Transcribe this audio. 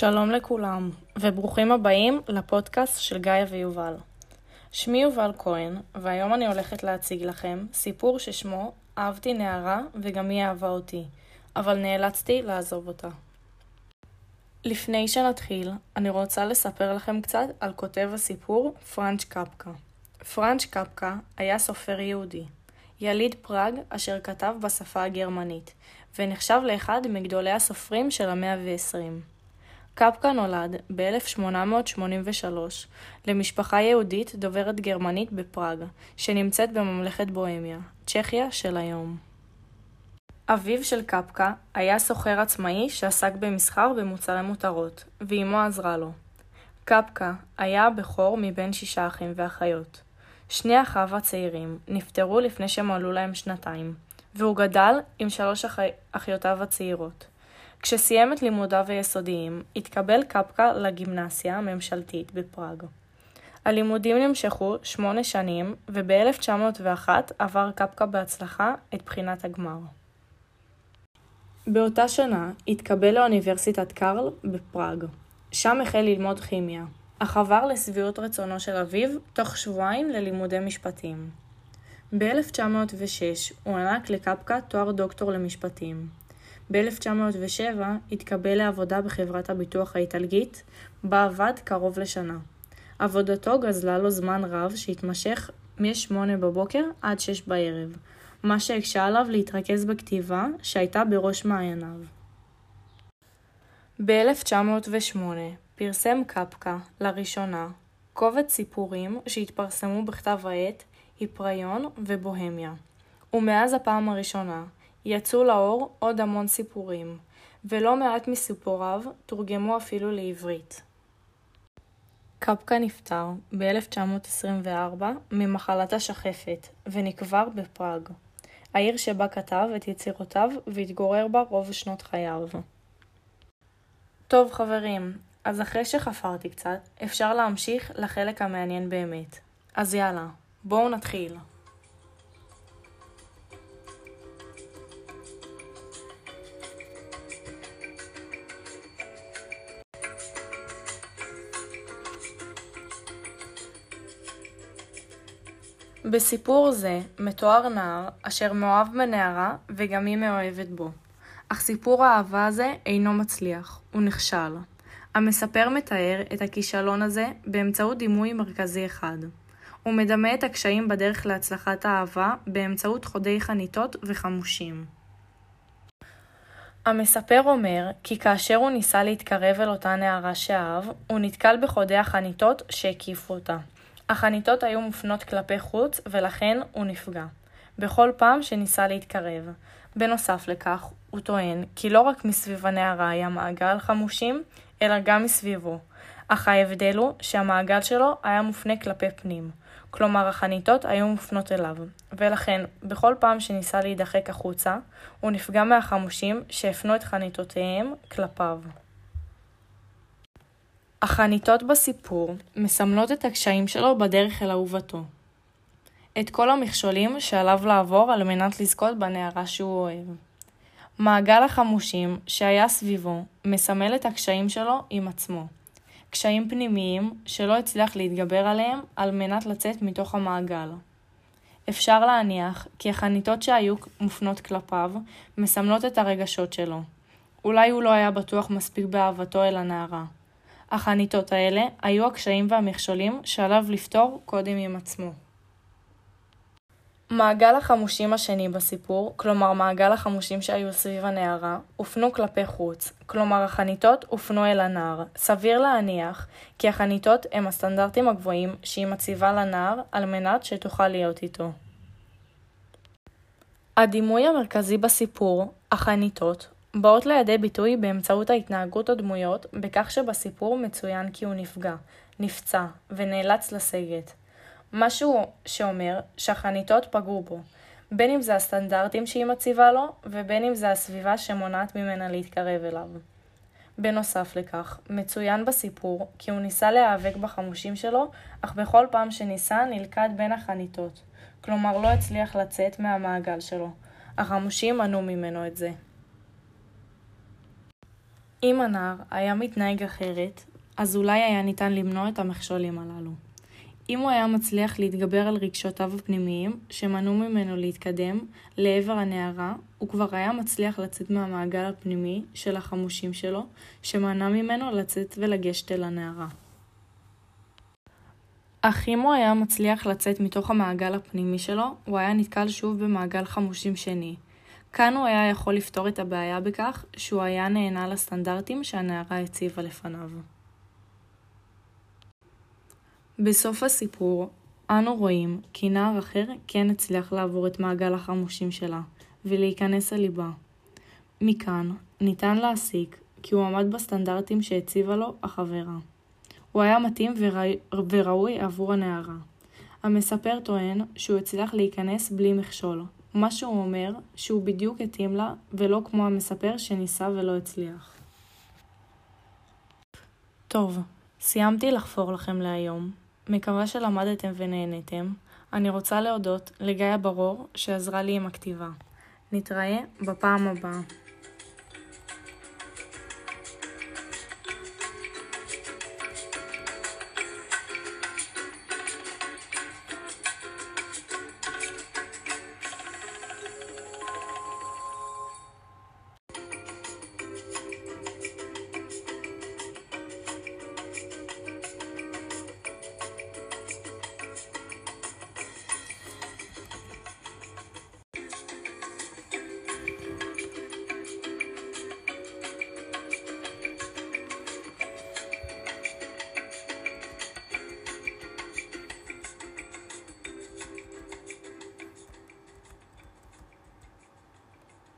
שלום לכולם, וברוכים הבאים לפודקאסט של גיא ויובל. שמי יובל כהן, והיום אני הולכת להציג לכם סיפור ששמו אהבתי נערה וגם היא אהבה אותי, אבל נאלצתי לעזוב אותה. לפני שנתחיל, אני רוצה לספר לכם קצת על כותב הסיפור פרנץ' קפקא. פרנץ' קפקא היה סופר יהודי, יליד פראג אשר כתב בשפה הגרמנית, ונחשב לאחד מגדולי הסופרים של המאה ה-20. קפקא נולד ב-1883 למשפחה יהודית דוברת גרמנית בפראג, שנמצאת בממלכת בוהמיה, צ'כיה של היום. אביו של קפקא היה סוחר עצמאי שעסק במסחר במוצרי מותרות, ואמו עזרה לו. קפקא היה הבכור מבין שישה אחים ואחיות. שני אחיו הצעירים נפטרו לפני שמלאו להם שנתיים, והוא גדל עם שלוש אח... אחיותיו הצעירות. כשסיים את לימודיו היסודיים, התקבל קפקא לגימנסיה הממשלתית בפראג. הלימודים נמשכו שמונה שנים, וב-1901 עבר קפקא בהצלחה את בחינת הגמר. באותה שנה התקבל לאוניברסיטת קרל בפראג. שם החל ללמוד כימיה, אך עבר לשביעות רצונו של אביו תוך שבועיים ללימודי משפטים. ב-1906 הוענק לקפקא תואר דוקטור למשפטים. ב-1907 התקבל לעבודה בחברת הביטוח האיטלקית, בה עבד קרוב לשנה. עבודתו גזלה לו זמן רב שהתמשך מ-8 בבוקר עד 6 בערב, מה שהקשה עליו להתרכז בכתיבה שהייתה בראש מעייניו. ב-1908 פרסם קפקא, לראשונה, קובץ סיפורים שהתפרסמו בכתב העת היפריון ובוהמיה, ומאז הפעם הראשונה יצאו לאור עוד המון סיפורים, ולא מעט מסיפוריו תורגמו אפילו לעברית. קפקא נפטר ב-1924 ממחלת השחפת, ונקבר בפראג, העיר שבה כתב את יצירותיו והתגורר בה רוב שנות חייו. טוב חברים, אז אחרי שחפרתי קצת, אפשר להמשיך לחלק המעניין באמת. אז יאללה, בואו נתחיל. בסיפור זה מתואר נער אשר מאוהב בנערה וגם היא מאוהבת בו. אך סיפור האהבה הזה אינו מצליח, הוא נכשל. המספר מתאר את הכישלון הזה באמצעות דימוי מרכזי אחד. הוא מדמה את הקשיים בדרך להצלחת האהבה באמצעות חודי חניתות וחמושים. המספר אומר כי כאשר הוא ניסה להתקרב אל אותה נערה שאהב, הוא נתקל בחודי החניתות שהקיפו אותה. החניתות היו מופנות כלפי חוץ ולכן הוא נפגע. בכל פעם שניסה להתקרב. בנוסף לכך, הוא טוען כי לא רק מסביב הנערה היה מעגל חמושים, אלא גם מסביבו. אך ההבדל הוא שהמעגל שלו היה מופנה כלפי פנים. כלומר החניתות היו מופנות אליו, ולכן בכל פעם שניסה להידחק החוצה, הוא נפגע מהחמושים שהפנו את חניתותיהם כלפיו. החניתות בסיפור מסמלות את הקשיים שלו בדרך אל אהובתו. את כל המכשולים שעליו לעבור על מנת לזכות בנערה שהוא אוהב. מעגל החמושים שהיה סביבו מסמל את הקשיים שלו עם עצמו. קשיים פנימיים שלא הצליח להתגבר עליהם על מנת לצאת מתוך המעגל. אפשר להניח כי החניתות שהיו מופנות כלפיו מסמלות את הרגשות שלו. אולי הוא לא היה בטוח מספיק באהבתו אל הנערה. החניתות האלה היו הקשיים והמכשולים שעליו לפתור קודם עם עצמו. מעגל החמושים השני בסיפור, כלומר מעגל החמושים שהיו סביב הנערה, הופנו כלפי חוץ, כלומר החניתות הופנו אל הנער. סביר להניח כי החניתות הם הסטנדרטים הגבוהים שהיא מציבה לנער על מנת שתוכל להיות איתו. הדימוי המרכזי בסיפור, החניתות, באות לידי ביטוי באמצעות ההתנהגות הדמויות בכך שבסיפור מצוין כי הוא נפגע, נפצע ונאלץ לסגת. משהו שאומר שהחניתות פגעו בו, בין אם זה הסטנדרטים שהיא מציבה לו, ובין אם זה הסביבה שמונעת ממנה להתקרב אליו. בנוסף לכך, מצוין בסיפור כי הוא ניסה להיאבק בחמושים שלו, אך בכל פעם שניסה נלכד בין החניתות, כלומר לא הצליח לצאת מהמעגל שלו. החמושים מנעו ממנו את זה. אם הנער היה מתנהג אחרת, אז אולי היה ניתן למנוע את המכשולים הללו. אם הוא היה מצליח להתגבר על רגשותיו הפנימיים, שמנעו ממנו להתקדם לעבר הנערה, הוא כבר היה מצליח לצאת מהמעגל הפנימי של החמושים שלו, שמנע ממנו לצאת ולגשת אל הנערה. אך אם הוא היה מצליח לצאת מתוך המעגל הפנימי שלו, הוא היה נתקל שוב במעגל חמושים שני. כאן הוא היה יכול לפתור את הבעיה בכך שהוא היה נהנה לסטנדרטים שהנערה הציבה לפניו. בסוף הסיפור, אנו רואים כי נער אחר כן הצליח לעבור את מעגל החמושים שלה, ולהיכנס אל ליבה. מכאן ניתן להסיק כי הוא עמד בסטנדרטים שהציבה לו החברה. הוא היה מתאים וראוי עבור הנערה. המספר טוען שהוא הצליח להיכנס בלי מכשול, מה שהוא אומר שהוא בדיוק התאים לה, ולא כמו המספר שניסה ולא הצליח. טוב, סיימתי לחפור לכם להיום. מקווה שלמדתם ונהנתם. אני רוצה להודות לגיא ברור שעזרה לי עם הכתיבה. נתראה בפעם הבאה.